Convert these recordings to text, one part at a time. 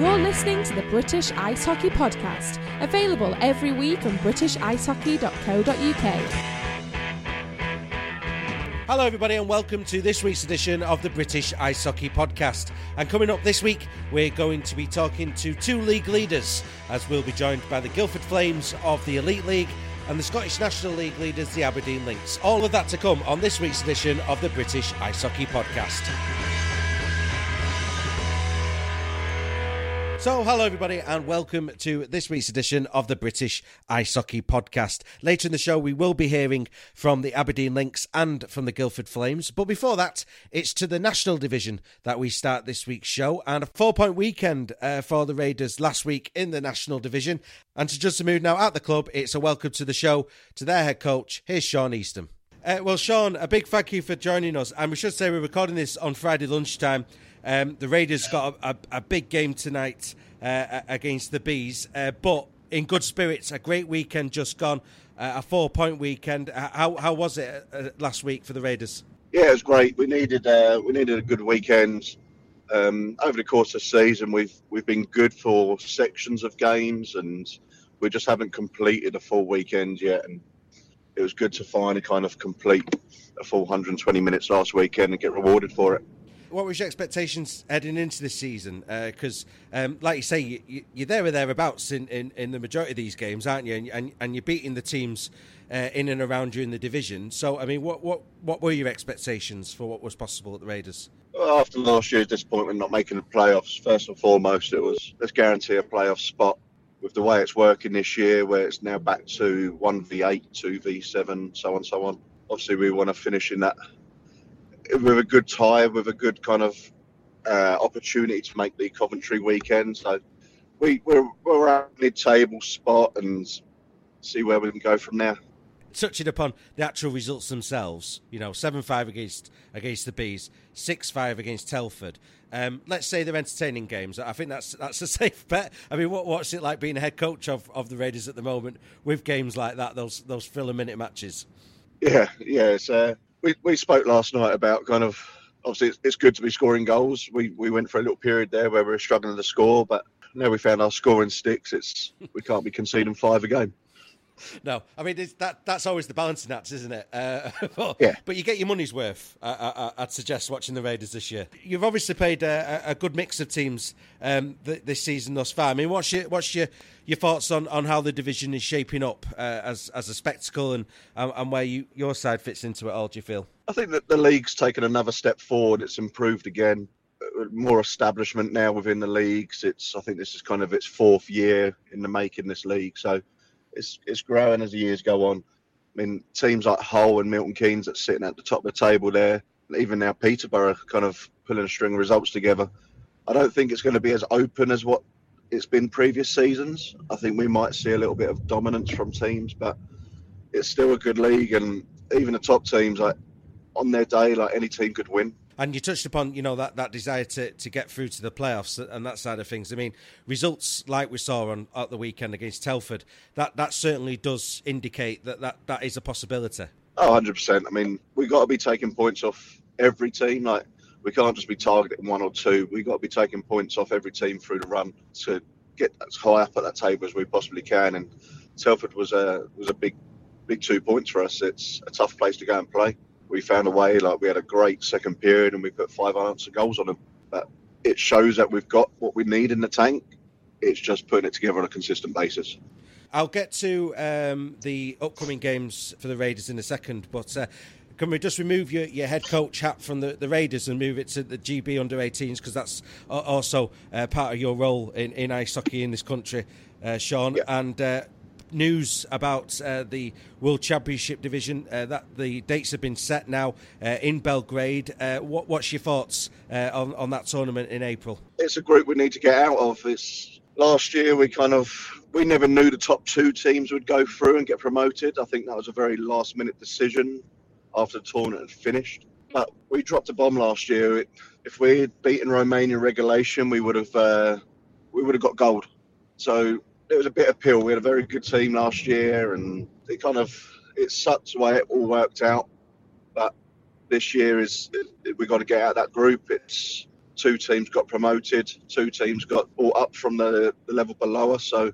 You're listening to the British Ice Hockey Podcast, available every week on britishicehockey.co.uk. Hello, everybody, and welcome to this week's edition of the British Ice Hockey Podcast. And coming up this week, we're going to be talking to two league leaders, as we'll be joined by the Guildford Flames of the Elite League and the Scottish National League leaders, the Aberdeen Lynx. All of that to come on this week's edition of the British Ice Hockey Podcast. So, hello everybody, and welcome to this week's edition of the British Ice Hockey Podcast. Later in the show, we will be hearing from the Aberdeen Lynx and from the Guildford Flames. But before that, it's to the National Division that we start this week's show, and a four-point weekend uh, for the Raiders last week in the National Division. And to just a mood now at the club, it's a welcome to the show to their head coach. Here's Sean Easton. Uh, well, Sean, a big thank you for joining us. And we should say we're recording this on Friday lunchtime. Um, the Raiders got a, a, a big game tonight uh, against the Bees, uh, but in good spirits. A great weekend just gone, uh, a four point weekend. How how was it uh, last week for the Raiders? Yeah, it was great. We needed uh, we needed a good weekend. Um, over the course of the season, we've we've been good for sections of games, and we just haven't completed a full weekend yet. And it was good to finally kind of complete a full 120 minutes last weekend and get rewarded for it what was your expectations heading into this season? Because, uh, um, like you say, you, are there or thereabouts in, in, in, the majority of these games, aren't you? And, and, and you're beating the teams uh, in and around you in the division. So, I mean, what, what, what were your expectations for what was possible at the Raiders? Well, after last year's disappointment not making the playoffs, first and foremost, it was let's guarantee a playoff spot. With the way it's working this year, where it's now back to 1v8, 2v7, so on, so on. Obviously, we want to finish in that with a good tie, with a good kind of uh, opportunity to make the Coventry weekend. So we, we're, we're at mid-table spot and see where we can go from there. Touching upon the actual results themselves, you know, seven five against against the bees, six five against Telford. Um, let's say they're entertaining games. I think that's that's a safe bet. I mean, what, what's it like being a head coach of, of the Raiders at the moment with games like that? Those those filler minute matches. Yeah, yeah, uh, we, we spoke last night about kind of obviously it's, it's good to be scoring goals. We we went for a little period there where we were struggling to score, but now we found our scoring sticks. It's we can't be conceding five a game. No, I mean that that's always the balancing act, isn't it? Uh, but, yeah. But you get your money's worth. I, would suggest watching the Raiders this year. You've obviously played a, a good mix of teams um, th- this season thus far. I mean, what's your what's your, your thoughts on, on how the division is shaping up uh, as as a spectacle and and where you, your side fits into it all? Do you feel? I think that the league's taken another step forward. It's improved again more establishment now within the leagues. It's I think this is kind of its fourth year in the making this league. So it's it's growing as the years go on. I mean, teams like Hull and Milton Keynes that's sitting at the top of the table there, even now Peterborough kind of pulling a string of results together. I don't think it's going to be as open as what it's been previous seasons. I think we might see a little bit of dominance from teams, but it's still a good league, and even the top teams, like on their day, like any team could win. And you touched upon, you know, that, that desire to, to get through to the playoffs and that side of things. I mean, results like we saw on at the weekend against Telford, that, that certainly does indicate that, that that is a possibility. Oh, 100%. I mean, we've got to be taking points off every team. Like, we can't just be targeting one or two. We've got to be taking points off every team through the run to get as high up at that table as we possibly can. And Telford was a was a big big two points for us. It's a tough place to go and play. We found a way. Like we had a great second period, and we put five unanswered goals on them. But it shows that we've got what we need in the tank. It's just putting it together on a consistent basis. I'll get to um, the upcoming games for the Raiders in a second, but uh, can we just remove your, your head coach hat from the, the Raiders and move it to the GB under 18s because that's also uh, part of your role in, in ice hockey in this country, uh, Sean. Yeah. And uh, news about uh, the World Championship division uh, that the dates have been set now uh, in Belgrade. what, what's your thoughts on, on that tournament in April? It's a group we need to get out of. It's last year we kind of we never knew the top two teams would go through and get promoted. I think that was a very last minute decision after the tournament had finished. But we dropped a bomb last year. If we had beaten Romania regulation, we would have uh, we would have got gold. So it was a bit of a pill. We had a very good team last year, and it kind of it sucks the way it all worked out. But this year is we got to get out of that group. It's two teams got promoted, two teams got brought up from the, the level below us. So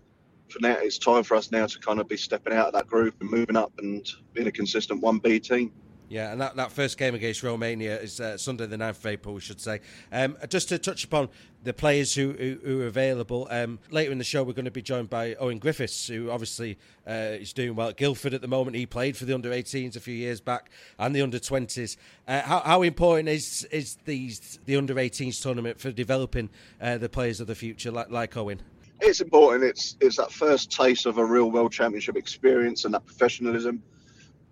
for now, it's time for us now to kind of be stepping out of that group and moving up and being a consistent 1B team. Yeah, and that, that first game against Romania is uh, Sunday, the 9th of April, we should say. Um, just to touch upon the players who, who, who are available, um, later in the show, we're going to be joined by Owen Griffiths, who obviously uh, is doing well at Guildford at the moment. He played for the under 18s a few years back and the under 20s. Uh, how, how, important is is these the under 18s tournament for developing uh, the players of the future, like, like Owen? It's important. It's it's that first taste of a real world championship experience and that professionalism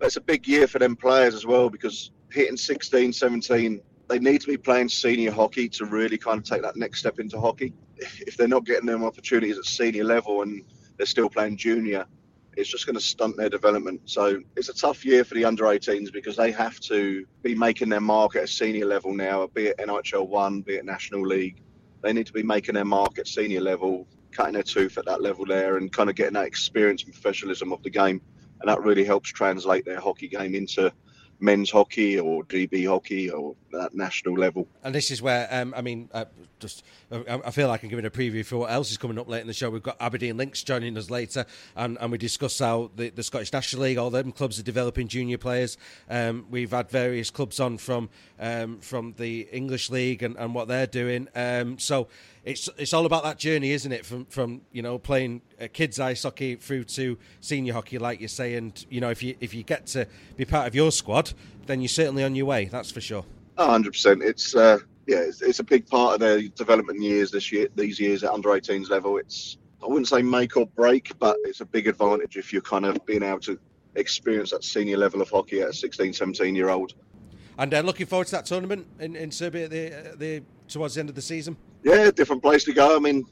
it's a big year for them players as well because hitting 16, 17, they need to be playing senior hockey to really kind of take that next step into hockey. If they're not getting them opportunities at senior level and they're still playing junior, it's just going to stunt their development. So it's a tough year for the under 18s because they have to be making their mark at a senior level now, be it NIHL 1, be it National League. They need to be making their mark at senior level, cutting their tooth at that level there, and kind of getting that experience and professionalism of the game and that really helps translate their hockey game into men's hockey or GB hockey or that national level. And this is where, um, I mean, uh, just I feel like I'm giving a preview for what else is coming up late in the show. We've got Aberdeen Lynx joining us later, and, and we discuss how the, the Scottish National League, all them clubs are developing junior players. Um, we've had various clubs on from um, from the English League and, and what they're doing. Um, so it's it's all about that journey, isn't it? From from you know playing uh, kids ice hockey through to senior hockey, like you say. And you know if you if you get to be part of your squad, then you're certainly on your way. That's for sure. hundred percent. It's uh, yeah, it's, it's, a big part of their development years this year. These years at under 18s level, it's I wouldn't say make or break, but it's a big advantage if you're kind of being able to experience that senior level of hockey at a 16, 17 year old. And uh, looking forward to that tournament in, in Serbia the, uh, the towards the end of the season. Yeah, different place to go. I mean,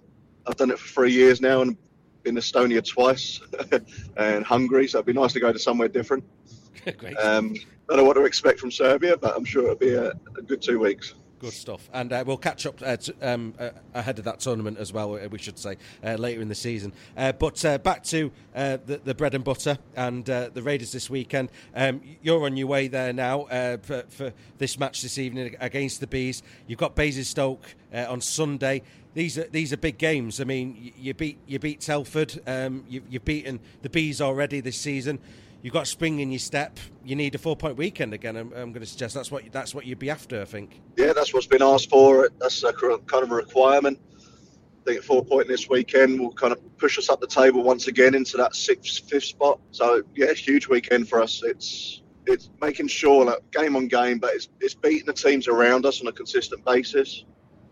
I've done it for three years now and been Estonia twice and Hungary, so it'd be nice to go to somewhere different. Great. Um, I don't know what to expect from Serbia, but I'm sure it'll be a, a good two weeks. Good stuff. And uh, we'll catch up uh, um, uh, ahead of that tournament as well, uh, we should say, uh, later in the season. Uh, but back to the, the, bread and butter and the Raiders this weekend. Um, you're on your way there now for, for, this match this evening against the Bees. You've got Basingstoke on Sunday. These are these are big games. I mean, you beat you beat Telford. Um, you, you've beaten the Bees already this season you've got spring in your step. You need a four point weekend again. I'm, I'm, going to suggest that's what that's what you'd be after. I think. Yeah, that's what's been asked for. That's a kind of a requirement. I think four point this weekend will kind of push us up the table once again into that sixth, fifth spot. So yeah, huge weekend for us. It's it's making sure that game on game, but it's it's beating the teams around us on a consistent basis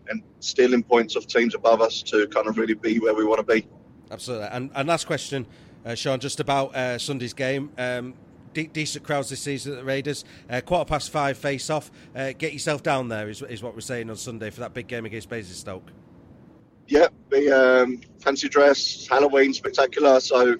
and stealing points off teams above us to kind of really be where we want to be. Absolutely. And and last question uh, Sean, just about uh, Sunday's game. Um, de- decent crowds this season at the Raiders. Uh, quarter past five face off. Uh, get yourself down there, is, is what we're saying on Sunday for that big game against Basingstoke. Yeah, the um, fancy dress, Halloween spectacular. So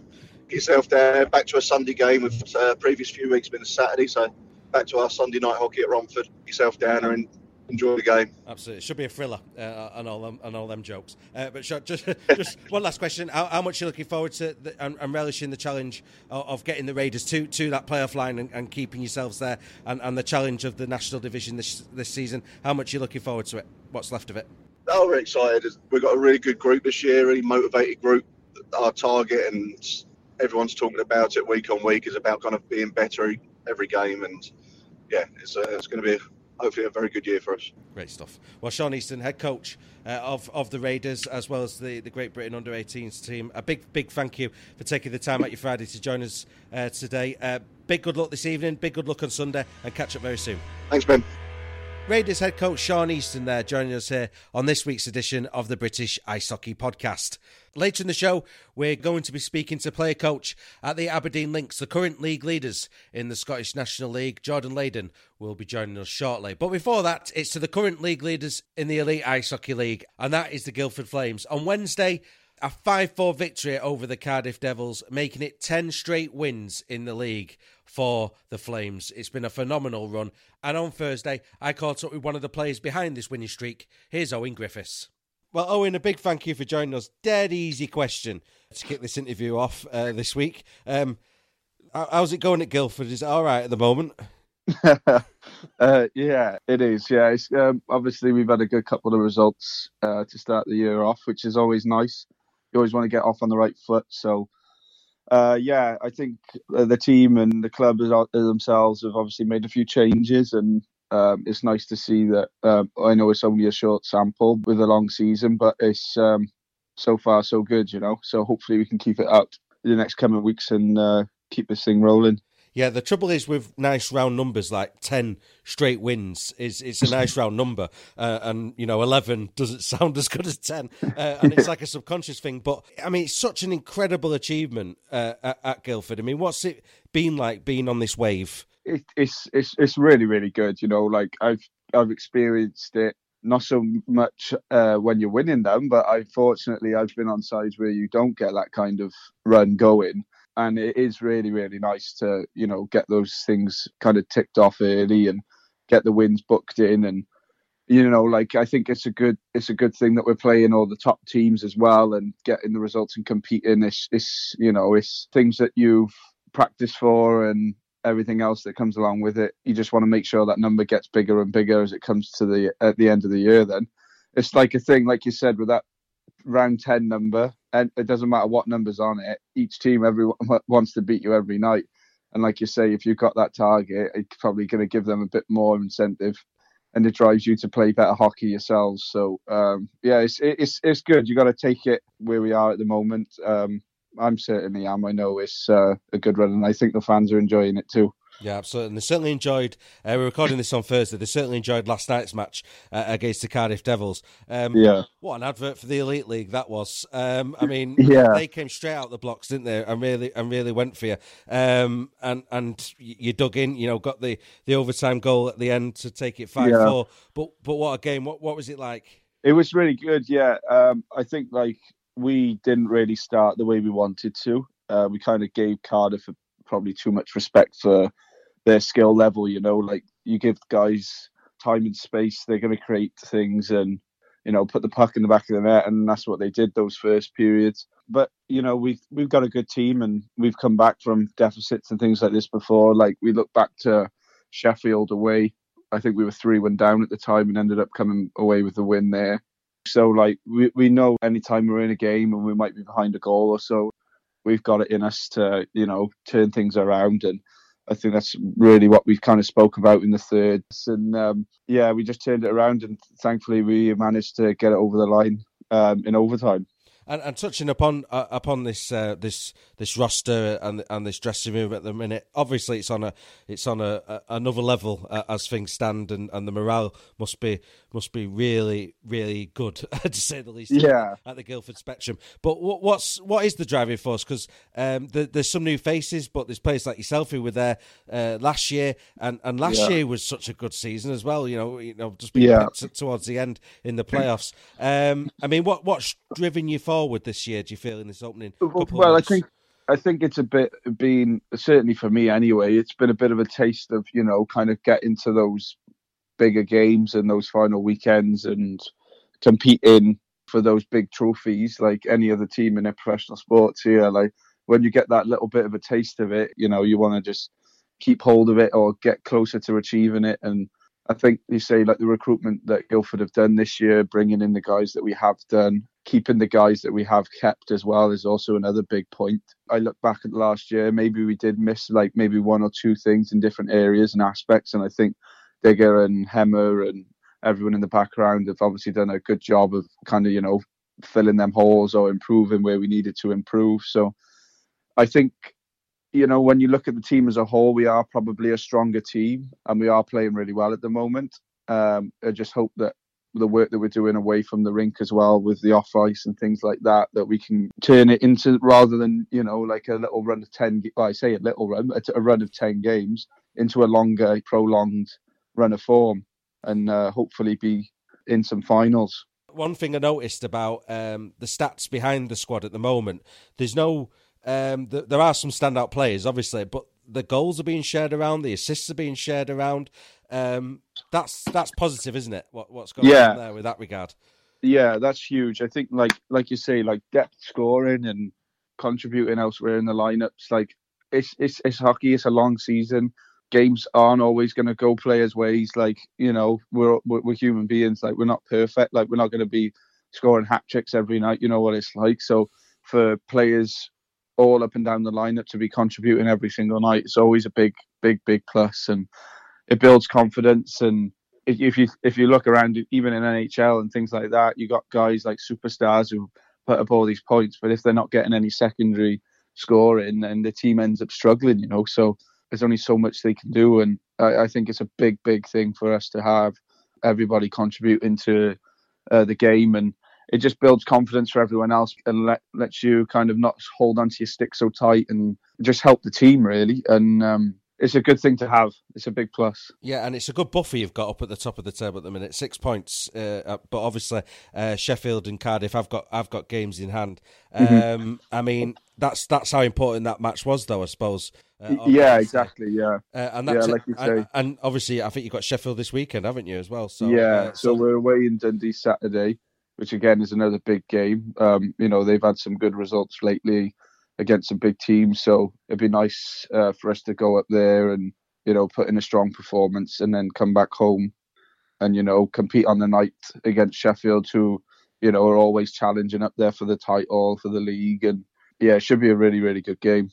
get yourself there. Back to a Sunday game with uh, previous few weeks been a Saturday. So back to our Sunday night hockey at Romford. Get yourself down there and enjoy the game. Absolutely, it should be a thriller uh, and all them and all them jokes. Uh, but just just one last question: how, how much are you looking forward to the, and, and, relishing the challenge of, of, getting the Raiders to, to that playoff line and, and keeping yourselves there, and, and, the challenge of the national division this this season? How much are you looking forward to it? What's left of it? Oh, we're excited. We've got a really good group this year, really motivated group. Our target and everyone's talking about it week on week is about kind of being better every game and yeah, it's, uh, it's going to be hopefully a very good year for us. Great stuff. Well, Sean Easton, head coach uh, of of the Raiders, as well as the, the Great Britain under 18s team. A big big thank you for taking the time out your Friday to join us uh, today. Uh, big good luck this evening. Big good luck on Sunday, and catch up very soon. Thanks, Ben. Raiders head coach Sean Easton there joining us here on this week's edition of the British Ice Hockey Podcast. Later in the show, we're going to be speaking to player coach at the Aberdeen Lynx, the current league leaders in the Scottish National League. Jordan Layden will be joining us shortly. But before that, it's to the current league leaders in the Elite Ice Hockey League, and that is the Guildford Flames. On Wednesday, a 5 4 victory over the Cardiff Devils, making it 10 straight wins in the league for the Flames. It's been a phenomenal run. And on Thursday, I caught up with one of the players behind this winning streak. Here's Owen Griffiths. Well, Owen, a big thank you for joining us. Dead easy question to kick this interview off uh, this week. Um, how's it going at Guildford? Is it all right at the moment? uh, yeah, it is. Yeah, um, obviously we've had a good couple of results uh, to start the year off, which is always nice. You always want to get off on the right foot. So uh, yeah, I think uh, the team and the club themselves have obviously made a few changes, and um, it's nice to see that. Um, I know it's only a short sample with a long season, but it's um, so far so good, you know. So hopefully we can keep it up in the next coming weeks and uh, keep this thing rolling. Yeah, the trouble is with nice round numbers like ten straight wins is it's a nice round number, uh, and you know eleven doesn't sound as good as ten, uh, and it's like a subconscious thing. But I mean, it's such an incredible achievement uh, at, at, Guildford. I mean, what's it been like being on this wave? It, it's it's it's really really good. You know, like I've I've experienced it not so much uh, when you're winning them, but I fortunately I've been on sides where you don't get that kind of run going and it is really really nice to you know get those things kind of ticked off early and get the wins booked in and you know like i think it's a good it's a good thing that we're playing all the top teams as well and getting the results and competing it's it's you know it's things that you've practiced for and everything else that comes along with it. You just want to make sure that number gets bigger and bigger as it comes to the at the end of the year then. It's like a thing like you said with that round 10 number and it doesn't matter what numbers on it each team everyone wants to beat you every night. And like you say if you've got that target it's probably going to give them a bit more incentive and it drives you to play better hockey yourselves. So um, yeah it's it's it's good. You got to take it where we are at the moment. Um, i'm certainly am i know it's uh, a good run and i think the fans are enjoying it too yeah, absolutely. And they certainly enjoyed. Uh, we're recording this on Thursday. They certainly enjoyed last night's match uh, against the Cardiff Devils. Um, yeah. What an advert for the Elite League that was. Um, I mean, yeah. they came straight out the blocks, didn't they? And really, and really went for you. Um, and and you dug in. You know, got the, the overtime goal at the end to take it five yeah. four. But but what a game! What what was it like? It was really good. Yeah. Um, I think like we didn't really start the way we wanted to. Uh, we kind of gave Cardiff probably too much respect for their skill level. You know, like you give guys time and space, they're going to create things and you know put the puck in the back of the net, and that's what they did those first periods. But you know we've we've got a good team, and we've come back from deficits and things like this before. Like we look back to Sheffield away. I think we were three one down at the time and ended up coming away with the win there. So like we we know anytime we're in a game and we might be behind a goal or so, we've got it in us to you know turn things around and I think that's really what we kind of spoke about in the third. And um, yeah, we just turned it around, and thankfully we managed to get it over the line um, in overtime. And, and touching upon uh, upon this uh, this this roster and and this dressing room at the minute, obviously it's on a it's on a, a another level uh, as things stand, and, and the morale must be must be really really good to say the least. Yeah, at the Guildford Spectrum. But what, what's what is the driving force? Because um, the, there's some new faces, but there's players like yourself who were there uh, last year, and, and last yeah. year was such a good season as well. You know, you know, just being yeah. towards the end in the playoffs. Um, I mean, what what's driven you forward this year? Do you feel in this opening? Well, I think I think it's a bit been certainly for me anyway. It's been a bit of a taste of you know kind of getting to those bigger games and those final weekends and competing for those big trophies like any other team in a professional sports here. Like when you get that little bit of a taste of it, you know, you want to just keep hold of it or get closer to achieving it. And I think you say like the recruitment that Guildford have done this year, bringing in the guys that we have done, keeping the guys that we have kept as well is also another big point. I look back at last year, maybe we did miss like maybe one or two things in different areas and aspects, and I think Digger and Hemmer and everyone in the background have obviously done a good job of kind of you know filling them holes or improving where we needed to improve. So I think you know when you look at the team as a whole, we are probably a stronger team and we are playing really well at the moment. Um, I just hope that the work that we're doing away from the rink as well with the off ice and things like that that we can turn it into rather than you know like a little run of 10 well, i say a little run a run of 10 games into a longer prolonged run of form and uh, hopefully be in some finals. One thing i noticed about um, the stats behind the squad at the moment there's no um, th- there are some standout players obviously but the goals are being shared around the assists are being shared around um, that's that's positive, isn't it? What, what's going yeah. on there with that regard? Yeah, that's huge. I think, like like you say, like depth scoring and contributing elsewhere in the lineups. Like it's it's it's hockey. It's a long season. Games aren't always going to go players' ways. Like you know, we're, we're we're human beings. Like we're not perfect. Like we're not going to be scoring hat tricks every night. You know what it's like. So for players all up and down the lineup to be contributing every single night, it's always a big, big, big. And it builds confidence and if you if you look around even in NHL and things like that, you got guys like superstars who put up all these points, but if they're not getting any secondary scoring, then the team ends up struggling. You know, so there's only so much they can do, and I, I think it's a big big thing for us to have everybody contributing to uh, the game, and it just builds confidence for everyone else and let lets you kind of not hold onto your stick so tight and just help the team really. And um, it's a good thing to have. It's a big plus. Yeah, and it's a good buffer you've got up at the top of the table at the minute. Six points, uh, uh but obviously uh, Sheffield and Cardiff. I've got I've got games in hand. Mm-hmm. Um, mm-hmm. I mean, that's that's how important that match was, though. I suppose. Uh, yeah, exactly. Yeah, uh, and that's yeah, like you say. And, and, obviously, I think you've got Sheffield this weekend, haven't you, as well? So yeah, uh, so, so we're away in Dundee Saturday, which again is another big game. Um, you know, they've had some good results lately against some big teams. So it'd be nice uh, for us to go up there and you know put in a strong performance and then come back home and you know compete on the night against Sheffield, who you know are always challenging up there for the title for the league. And yeah, it should be a really really good game.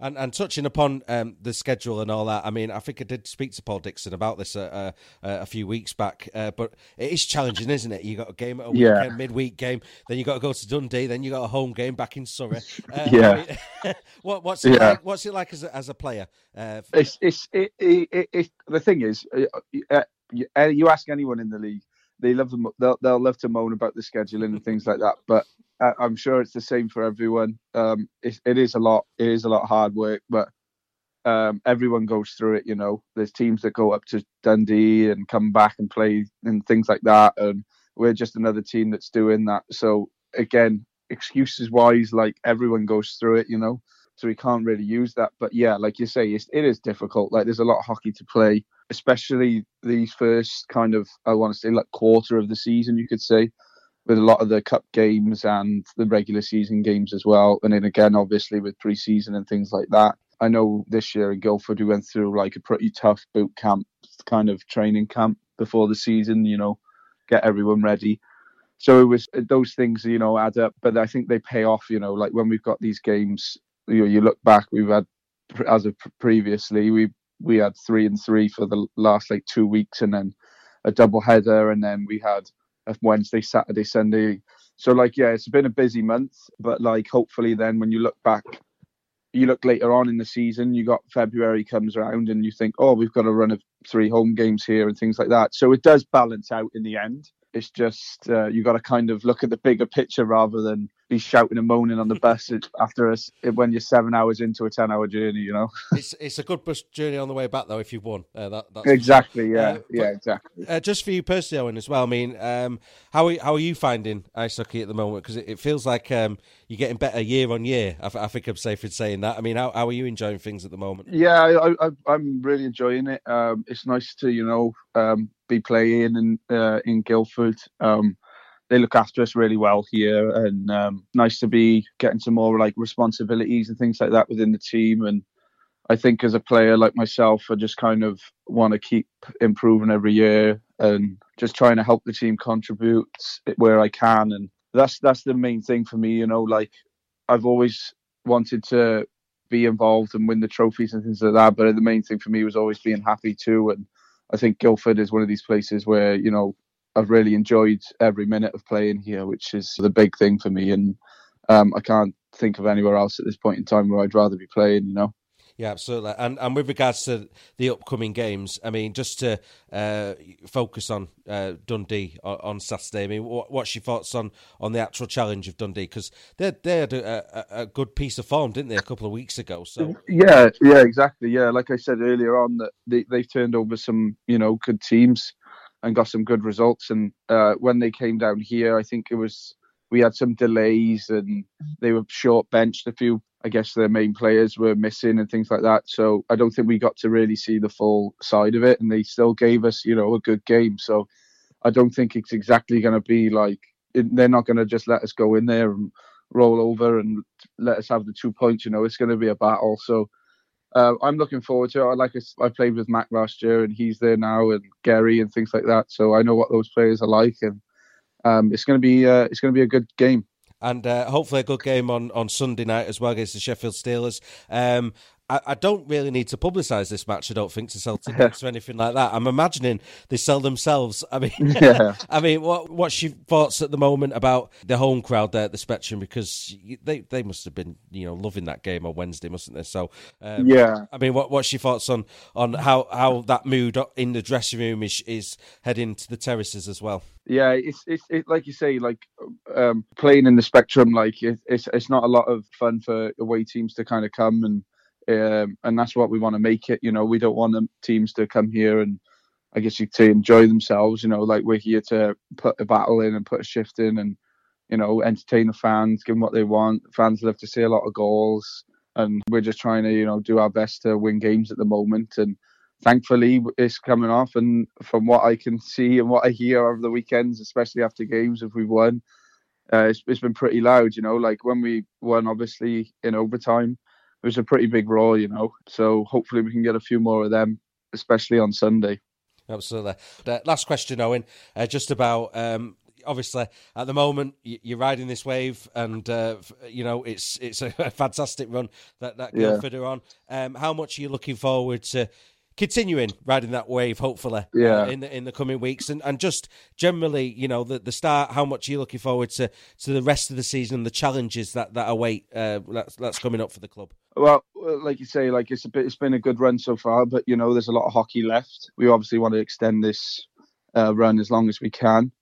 And and touching upon um, the schedule and all that, I mean, I think I did speak to Paul Dixon about this uh, uh, a few weeks back. Uh, but it is challenging, isn't it? You got a game at a yeah. weekend, midweek game, then you got to go to Dundee, then you got a home game back in Surrey. Uh, yeah. I mean, what, what's it yeah. like? What's it like as a, as a player? Uh, it's it's it, it, it, the thing is, uh, you ask anyone in the league, they love them. They'll they'll love to moan about the scheduling and things like that, but I'm sure it's the same for everyone. Um, it, it is a lot. It is a lot of hard work, but um, everyone goes through it. You know, there's teams that go up to Dundee and come back and play and things like that, and we're just another team that's doing that. So again, excuses wise, like everyone goes through it. You know, so we can't really use that. But yeah, like you say, it's, it is difficult. Like there's a lot of hockey to play, especially these first kind of I want to say like quarter of the season, you could say with a lot of the cup games and the regular season games as well. And then again, obviously with pre-season and things like that. I know this year in Guildford we went through like a pretty tough boot camp kind of training camp before the season, you know, get everyone ready. So it was those things, you know, add up, but I think they pay off, you know, like when we've got these games, you know, you look back, we've had as of previously, we we had three and three for the last like two weeks, and then a double header, and then we had Wednesday, Saturday, Sunday. So like yeah, it's been a busy month, but like hopefully then when you look back, you look later on in the season, you got February comes around and you think, oh, we've got a run of three home games here and things like that. So it does balance out in the end. It's just uh, you got to kind of look at the bigger picture rather than be shouting and moaning on the bus after us when you're seven hours into a ten hour journey. You know, it's it's a good bus journey on the way back though if you've won. Uh, that, exactly, yeah, uh, yeah, exactly. Uh, just for you personally, Owen, as well. I mean, um, how are, how are you finding ice hockey at the moment? Because it, it, feels like um, you're getting better year on year. I, I, think I'm safe in saying that. I mean, how, how are you enjoying things at the moment? Yeah, I, am really enjoying it. Um, it's nice to you know um, be playing in uh, in Guildford. Um, they look after us really well here, and um, nice to be getting some more like responsibilities and things like that within the team. And I think as a player like myself, I just kind of want to keep improving every year and just trying to help the team contribute where I can. And that's that's the main thing for me. You know, like I've always wanted to be involved and win the trophies and things like that. But the main thing for me was always being happy too. And I think Guildford is one of these places where you know I've really enjoyed every minute of playing here, which is the big thing for me. And um, I can't think of anywhere else at this point in time where I'd rather be playing. You know. Yeah, absolutely. And and with regards to the upcoming games, I mean, just to uh, focus on uh, Dundee on, on, Saturday. I mean, what, what's your thoughts on, on the actual challenge of Dundee? Because they they had a, a, a, good piece of form, didn't they, a couple of weeks ago? So yeah, yeah, exactly. Yeah, like I said earlier on, that they they've turned over some you know good teams and got some good results. And uh, when they came down here, I think it was we had some delays and they were short benched. A few, I guess, their main players were missing and things like that. So I don't think we got to really see the full side of it. And they still gave us, you know, a good game. So I don't think it's exactly going to be like they're not going to just let us go in there and roll over and let us have the two points. You know, it's going to be a battle. So uh, I'm looking forward to it. I like I played with Mac last year, and he's there now, and Gary and things like that. So I know what those players are like, and um, it's going to be uh, it's going to be a good game and uh, hopefully a good game on, on Sunday night as well against the Sheffield Steelers. Um, I, I, don't really need to publicise this match. I don't think to sell tickets or anything like that. I'm imagining they sell themselves. I mean, yeah. I mean, what what's your thoughts at the moment about the home crowd there at the Spectrum? Because they they must have been you know loving that game on Wednesday, mustn't they? So um, yeah. I mean, what what's your thoughts on on how how that mood in the dressing room is is heading to the terraces as well? Yeah, it's it's it, like you say, like um, playing in the Spectrum, like it, it's it's not a lot of fun for away teams to kind of come and um, and that's what we want to make it. You know, we don't want the teams to come here and I guess you to enjoy themselves. You know, like we're here to put a battle in and put a shift in, and you know, entertain the fans, give them what they want. Fans love to see a lot of goals, and we're just trying to you know do our best to win games at the moment. And thankfully, it's coming off. And from what I can see and what I hear over the weekends, especially after games, if we've won. Uh, it's, it's been pretty loud, you know. Like when we won, obviously in overtime, it was a pretty big roar, you know. So hopefully we can get a few more of them, especially on Sunday. Absolutely. Uh, last question, Owen, uh, just about. Um, obviously, at the moment, you're riding this wave, and uh, you know it's it's a fantastic run that that Guildford yeah. are on. Um, how much are you looking forward to continuing riding that wave, hopefully, uh, yeah. Uh, in the in the coming weeks, and and just generally, you know, the the start. How much are you looking forward to to the rest of the season and the challenges that that await uh, that's that's coming up for the club? Well, like you say, like it's a bit, it's been a good run so far, but you know, there's a lot of hockey left. We obviously want to extend this uh, run as long as we can,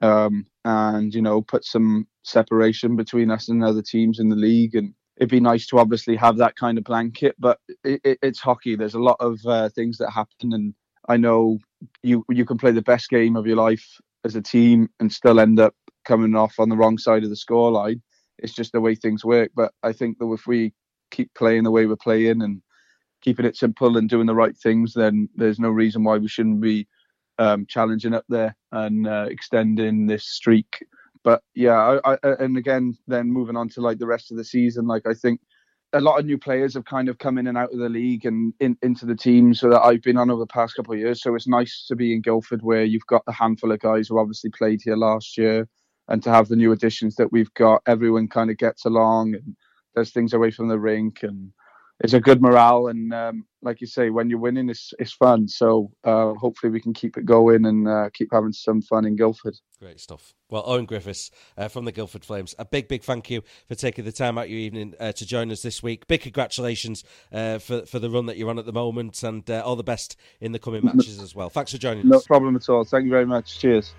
um, and you know, put some separation between us and other teams in the league and it'd be nice to obviously have that kind of blanket, but it, it, it's hockey. There's a lot of uh, things that happen, and I know you you can play the best game of your life as a team and still end up coming off on the wrong side of the scoreline. It's just the way things work. But I think that if we keep playing the way we're playing and keeping it simple and doing the right things, then there's no reason why we shouldn't be um, challenging up there and uh, extending this streak but yeah, I, I, and again, then moving on to like the rest of the season, like I think a lot of new players have kind of come in and out of the league and in, into the team so that I've been on over the past couple of years. So it's nice to be in Guildford where you've got a handful of guys who obviously played here last year, and to have the new additions that we've got. Everyone kind of gets along and does things away from the rink and it's a good morale and um, like you say when you're winning it's it's fun. So uh, hopefully we can keep it going and uh, keep having some fun in Guildford. Great stuff. Well Owen Griffiths uh, from the Guildford Flames a big big thank you for taking the time out your evening uh, to join us this week. Big congratulations uh, for for the run that you're on at the moment and uh, all the best in the coming matches as well. Thanks for joining no us. no problem at all. Thank you very much. Cheers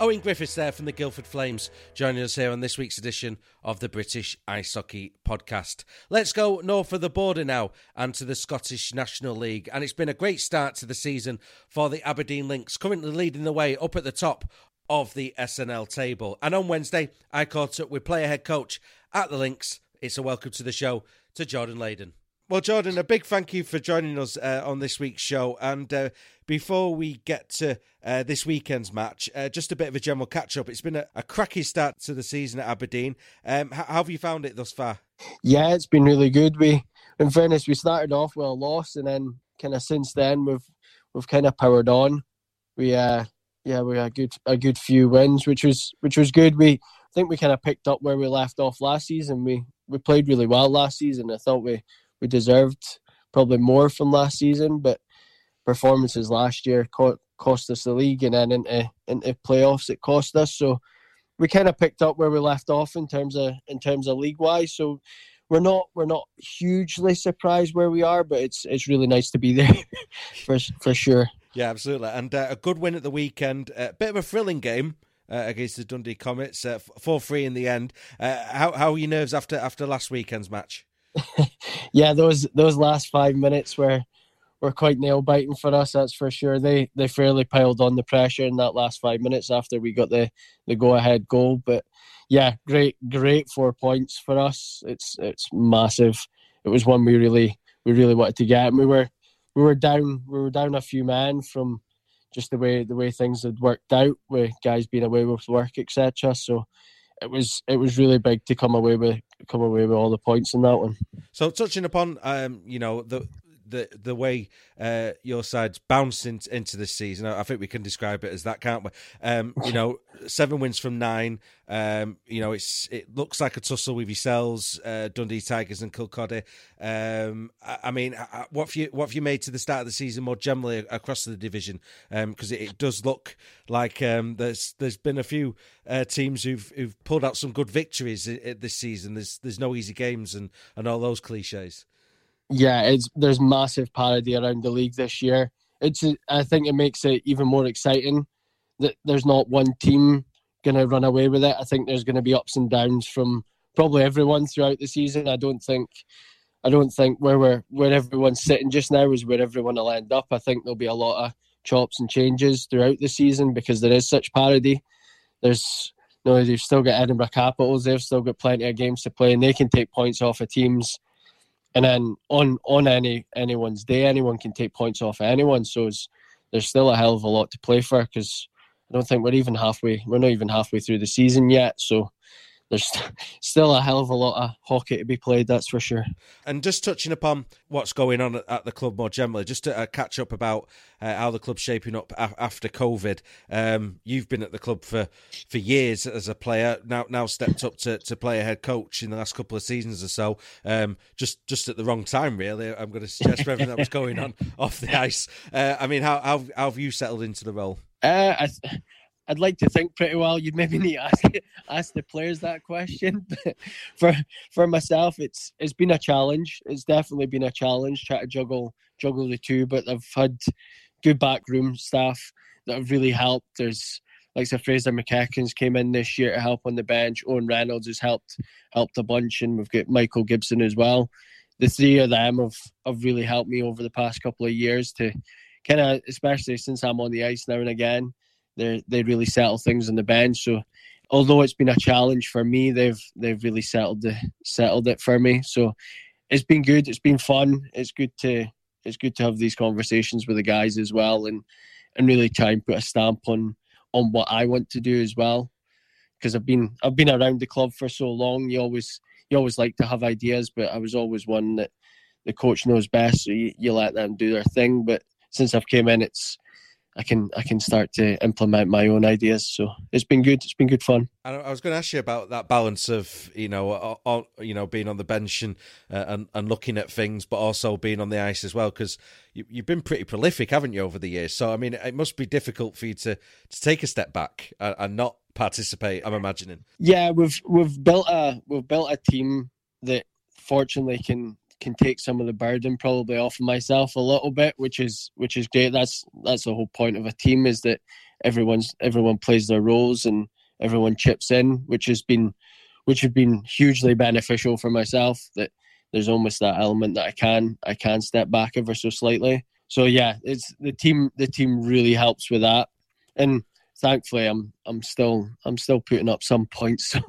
Owen Griffiths there from the Guildford Flames joining us here on this week's edition of the British Ice Hockey Podcast. Let's go north of the border now and to the Scottish National League. And it's been a great start to the season for the Aberdeen Lynx, currently leading the way up at the top of the SNL table. And on Wednesday, I caught up with player head coach at the Lynx. It's a welcome to the show to Jordan Leyden. Well, Jordan, a big thank you for joining us uh, on this week's show. And uh, before we get to uh, this weekend's match, uh, just a bit of a general catch up. It's been a, a cracky start to the season at Aberdeen. Um, how, how have you found it thus far? Yeah, it's been really good. We, in fairness, we started off with a loss, and then kind of since then we've we've kind of powered on. We uh yeah we had a good a good few wins, which was which was good. We I think we kind of picked up where we left off last season. We we played really well last season. I thought we we deserved probably more from last season, but performances last year cost us the league, and then into into playoffs it cost us. So we kind of picked up where we left off in terms of in terms of league wise. So we're not we're not hugely surprised where we are, but it's it's really nice to be there for for sure. Yeah, absolutely, and uh, a good win at the weekend. A uh, bit of a thrilling game. Uh, against the Dundee Comets, uh, four three in the end. Uh, how how are your nerves after after last weekend's match? yeah, those those last five minutes were were quite nail biting for us. That's for sure. They they fairly piled on the pressure in that last five minutes after we got the the go ahead goal. But yeah, great great four points for us. It's it's massive. It was one we really we really wanted to get. And we were we were down we were down a few men from just the way the way things had worked out with guys being away with work etc. So it was it was really big to come away with come away with all the points in that one. So touching upon um, you know the the the way uh, your side's bounced in, into this season. I think we can describe it as that, can't we? Um, you know, seven wins from nine. Um, you know, it's it looks like a tussle with yourselves, uh, Dundee Tigers and Kirkcaldy. Um, I, I, mean, what have you what have you made to the start of the season more generally across the division? Because um, it, it, does look like um, there's there's been a few uh, teams who've who've pulled out some good victories this season. There's there's no easy games and and all those cliches yeah, it's there's massive parity around the league this year. It's I think it makes it even more exciting that there's not one team going to run away with it. I think there's going to be ups and downs from probably everyone throughout the season. I don't think I don't think where we're where everyone's sitting just now is where everyone will end up. I think there'll be a lot of chops and changes throughout the season because there is such parity. There's you no, know, they've still got Edinburgh Capitals. They've still got plenty of games to play, and they can take points off of teams and then on on any anyone's day, anyone can take points off anyone. So there's still a hell of a lot to play for because I don't think we're even halfway. We're not even halfway through the season yet. So there's still a hell of a lot of hockey to be played, that's for sure. And just touching upon what's going on at the club more generally, just to uh, catch up about uh, how the club's shaping up after COVID. Um, you've been at the club for, for years as a player, now now stepped up to, to play a head coach in the last couple of seasons or so. Um, just just at the wrong time, really. I'm going to suggest for everything that was going on off the ice. Uh, I mean, how, how, how have you settled into the role? Uh, I th- I'd like to think pretty well. You'd maybe need to ask ask the players that question. But for for myself, it's it's been a challenge. It's definitely been a challenge trying to juggle juggle the two. But I've had good backroom staff that have really helped. There's like so Fraser McEachins came in this year to help on the bench. Owen Reynolds has helped helped a bunch, and we've got Michael Gibson as well. The three of them have have really helped me over the past couple of years to kind of, especially since I'm on the ice now and again they they really settle things on the bench. So although it's been a challenge for me, they've they've really settled the settled it for me. So it's been good. It's been fun. It's good to it's good to have these conversations with the guys as well, and and really try and put a stamp on on what I want to do as well. Because I've been I've been around the club for so long. You always you always like to have ideas, but I was always one that the coach knows best, so you, you let them do their thing. But since I've came in, it's I can I can start to implement my own ideas. So it's been good. It's been good fun. I was going to ask you about that balance of you know you know being on the bench and uh, and, and looking at things, but also being on the ice as well because you, have been pretty prolific, haven't you, over the years? So I mean, it must be difficult for you to to take a step back and, and not participate. I'm imagining. Yeah, we've we've built a we've built a team that fortunately can can take some of the burden probably off of myself a little bit, which is which is great. That's that's the whole point of a team is that everyone's everyone plays their roles and everyone chips in, which has been which has been hugely beneficial for myself. That there's almost that element that I can I can step back ever so slightly. So yeah, it's the team the team really helps with that, and thankfully I'm I'm still I'm still putting up some points.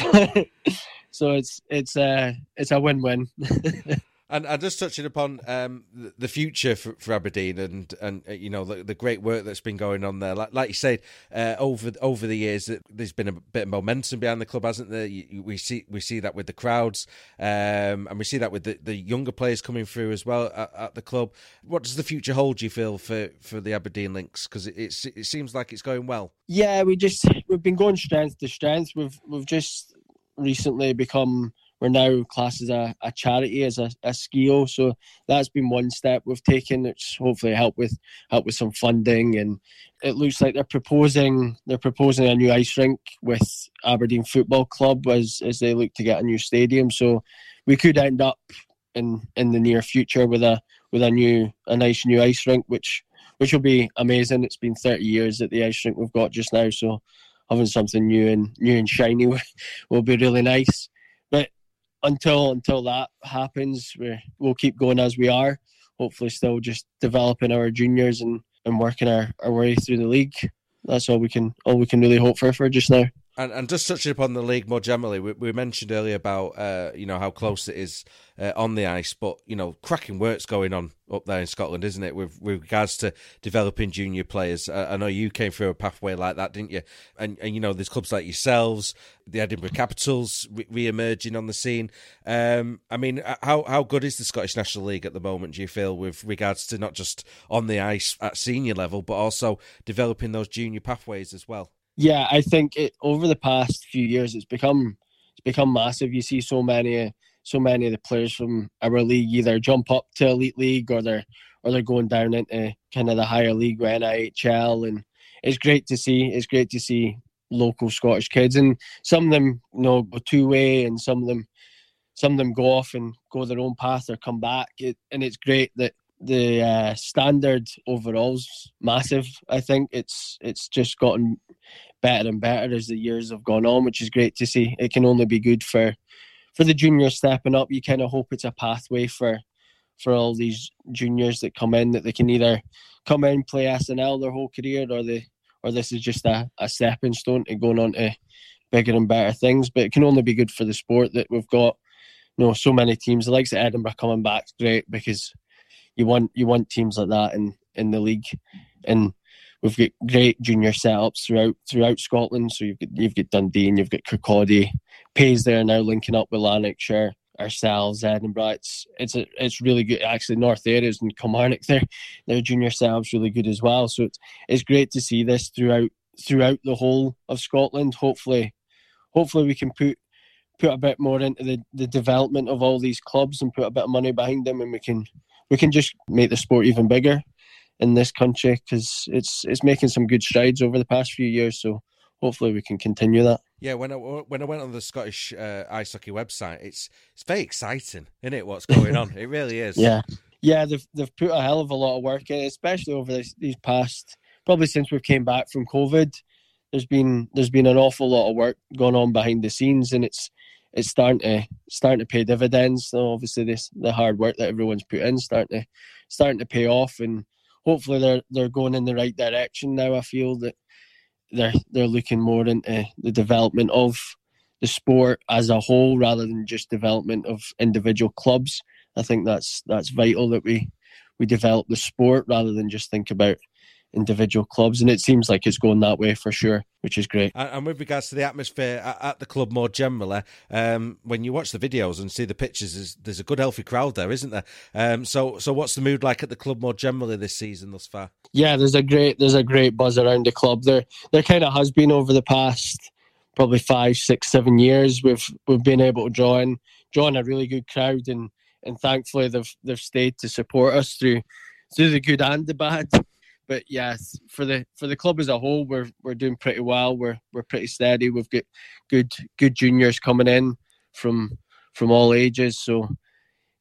So, it's it's a it's a win win. And, and just touching upon um, the future for, for, Aberdeen and and uh, you know the, the, great work that's been going on there, like, like you said, uh, over over the years, there's been a bit of momentum behind the club, hasn't there? We see we see that with the crowds, um, and we see that with the, the younger players coming through as well at, at, the club. What does the future hold? Do you feel for, for the Aberdeen Lynx Because it, it seems like it's going well. Yeah, we just we've been going strength to strength. We've we've just recently become we're now classed as a, a charity as a, a SCIO. So that's been one step we've taken, which hopefully help with help with some funding. And it looks like they're proposing they're proposing a new ice rink with Aberdeen Football Club as as they look to get a new stadium. So we could end up in in the near future with a with a new a nice new ice rink, which which will be amazing. It's been 30 years at the ice rink we've got just now, so having something new and new and shiny will be really nice But until until that happens, we we'll keep going as we are. Hopefully, still just developing our juniors and, and working our, our way through the league. That's all we can all we can really hope for for just now. And, and just touching upon the league more generally, we, we mentioned earlier about uh, you know how close it is uh, on the ice, but you know cracking work's going on up there in Scotland, isn't it? With, with regards to developing junior players, uh, I know you came through a pathway like that, didn't you? And and you know there's clubs like yourselves, the Edinburgh Capitals re emerging on the scene. Um, I mean, uh, how how good is the Scottish National League at the moment? Do you feel with regards to not just on the ice at senior level, but also developing those junior pathways as well? Yeah, I think it, over the past few years, it's become it's become massive. You see so many so many of the players from our league either jump up to elite league or they're or they're going down into kind of the higher league NIHL, and it's great to see. It's great to see local Scottish kids, and some of them you know go two way, and some of them some of them go off and go their own path or come back. It, and it's great that the uh, standard overall's massive. I think it's it's just gotten better and better as the years have gone on, which is great to see. It can only be good for for the juniors stepping up. You kind of hope it's a pathway for for all these juniors that come in that they can either come in play SNL their whole career or they or this is just a, a stepping stone to going on to bigger and better things. But it can only be good for the sport that we've got you know so many teams. The likes of Edinburgh coming back great because you want you want teams like that in in the league and we've got great junior setups throughout throughout Scotland. So you've got you've got Dundee and you've got Kirkcaldy, Pays there now linking up with Lanarkshire, ourselves, Edinburgh. It's it's a, it's really good. Actually, North Ayrshire and Kilmarnock, their their junior setups really good as well. So it's it's great to see this throughout throughout the whole of Scotland. Hopefully, hopefully we can put put a bit more into the, the development of all these clubs and put a bit of money behind them and we can we can just make the sport even bigger in this country because it's it's making some good strides over the past few years. So hopefully we can continue that. Yeah, when I when I went on the Scottish uh, ice hockey website, it's it's very exciting, isn't it? What's going on? it really is. Yeah, yeah. They've they've put a hell of a lot of work in, especially over this, these past probably since we've came back from COVID. There's been there's been an awful lot of work going on behind the scenes, and it's it's starting to starting to pay dividends. So obviously, this the hard work that everyone's put in starting to starting to pay off, and hopefully they're they're going in the right direction now. I feel that they're they're looking more into the development of the sport as a whole rather than just development of individual clubs. I think that's that's vital that we we develop the sport rather than just think about individual clubs, and it seems like it's going that way for sure, which is great. And with regards to the atmosphere at the club more generally, um, when you watch the videos and see the pictures, there's a good healthy crowd there, isn't there? Um, so, so what's the mood like at the club more generally this season thus far? Yeah, there's a great there's a great buzz around the club. There there kind of has been over the past probably five, six, seven years. We've we've been able to draw in draw in a really good crowd and and thankfully they've they've stayed to support us through through the good and the bad but yes, for the for the club as a whole, we're we're doing pretty well. We're we're pretty steady. We've got good good juniors coming in from from all ages. So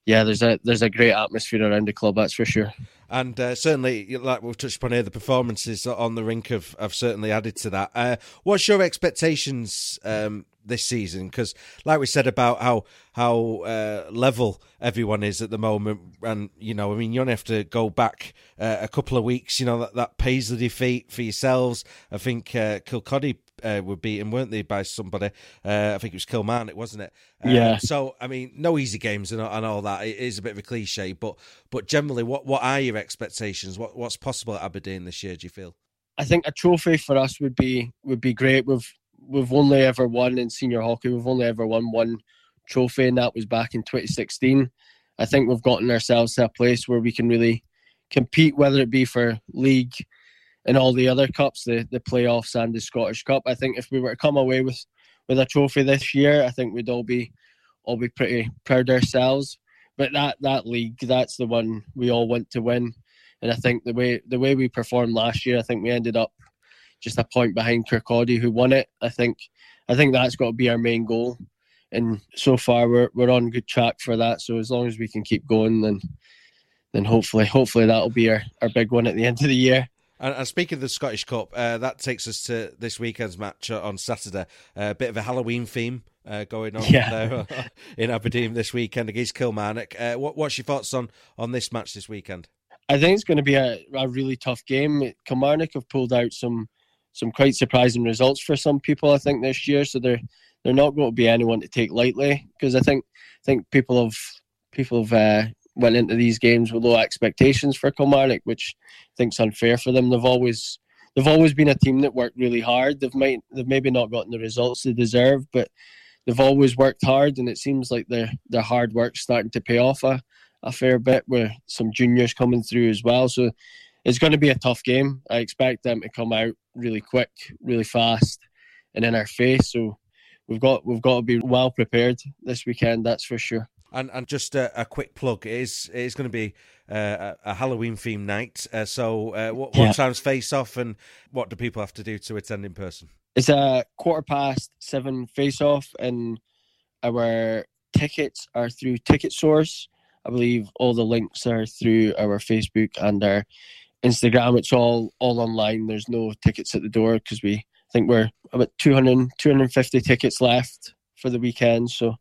yeah, there's a there's a great atmosphere around the club. That's for sure. And uh, certainly, like we've touched upon here, the performances on the rink have, have certainly added to that. Uh, what's your expectations um, this season? Because, like we said about how how uh, level everyone is at the moment, and you know, I mean, you only have to go back uh, a couple of weeks. You know that that Paisley defeat for yourselves. I think uh, Kirkcaldy uh, were beaten, weren't they, by somebody? Uh, I think it was Kilmarnock, wasn't it? Uh, Yeah. So I mean, no easy games and, and all that. It is a bit of a cliche, but but generally, what what are your expectations? What what's possible at Aberdeen this year? Do you feel? I think a trophy for us would be would be great. We've we've only ever won in senior hockey. We've only ever won one trophy, and that was back in 2016. I think we've gotten ourselves to a place where we can really compete, whether it be for league and all the other cups, the the playoffs and the Scottish Cup. I think if we were to come away with with a trophy this year, I think we'd all be all be pretty proud ourselves. But that that league, that's the one we all want to win. And I think the way the way we performed last year, I think we ended up just a point behind Kirkcaldy, who won it. I think I think that's got to be our main goal. And so far, we're we're on good track for that. So as long as we can keep going, then then hopefully hopefully that'll be our, our big one at the end of the year. And, and speaking of the Scottish Cup, uh, that takes us to this weekend's match uh, on Saturday. A bit of a Halloween theme uh, going on Yeah. there in Aberdeen this weekend against Kilmarnock. Uh, what, what's your thoughts on on this match this weekend? I think it's going to be a, a really tough game. Kilmarnock have pulled out some some quite surprising results for some people. I think this year, so they're they're not going to be anyone to take lightly because I think I think people have people have uh, went into these games with low expectations for Kilmarnock, which I think's unfair for them. They've always they've always been a team that worked really hard. They've might they've maybe not gotten the results they deserve, but they've always worked hard, and it seems like their their hard work's starting to pay off a, a fair bit. With some juniors coming through as well, so it's going to be a tough game. I expect them to come out really quick, really fast, and in our face. So we've got we've got to be well prepared this weekend. That's for sure. And and just a, a quick plug it is it is going to be uh, a, Halloween themed night. Uh, so uh, what, what Yeah. time's face off, and what do people have to do to attend in person? It's a quarter past seven face off, and our tickets are through Ticket Source. I believe all the links are through our Facebook and our Instagram. It's all all online. There's no tickets at the door because we think we're about 200, 250 tickets left for the weekend. So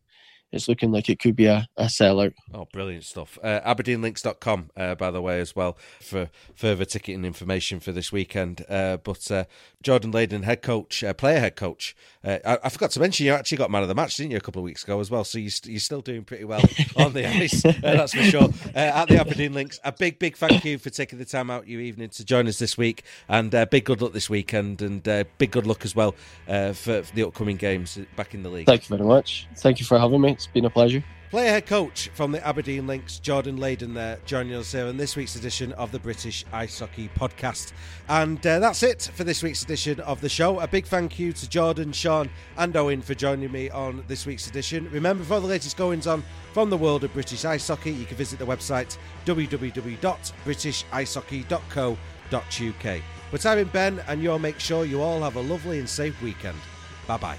it's looking like it could be a, a sellout. Oh, brilliant stuff. Uh, AberdeenLynx.com, uh, by the way, as well, for further ticketing information for this weekend. Uh, but uh, Jordan Layden, head coach, uh, player head coach, uh, I, I forgot to mention you actually got man of the match, didn't you, a couple of weeks ago as well? So you st- you're still doing pretty well on the ice, uh, that's for sure. Uh, at the Aberdeen Lynx, a big, big thank you for taking the time out your evening to join us this week. And uh, big good luck this weekend, and uh, big good luck as well uh, for, for the upcoming games back in the league. Thank you very much. Thank you for having me. It's been a pleasure. Player head coach from the Aberdeen Lynx, Jordan Layden, there joining us here in this week's edition of the British Ice Hockey Podcast. And uh, that's it for this week's edition of the show. A big thank you to Jordan, Sean, and Owen for joining me on this week's edition. Remember, for the latest goings on from the world of British ice hockey, you can visit the website www.britishicehockey.co.uk. But I've been Ben, and you'll make sure you all have a lovely and safe weekend. Bye bye.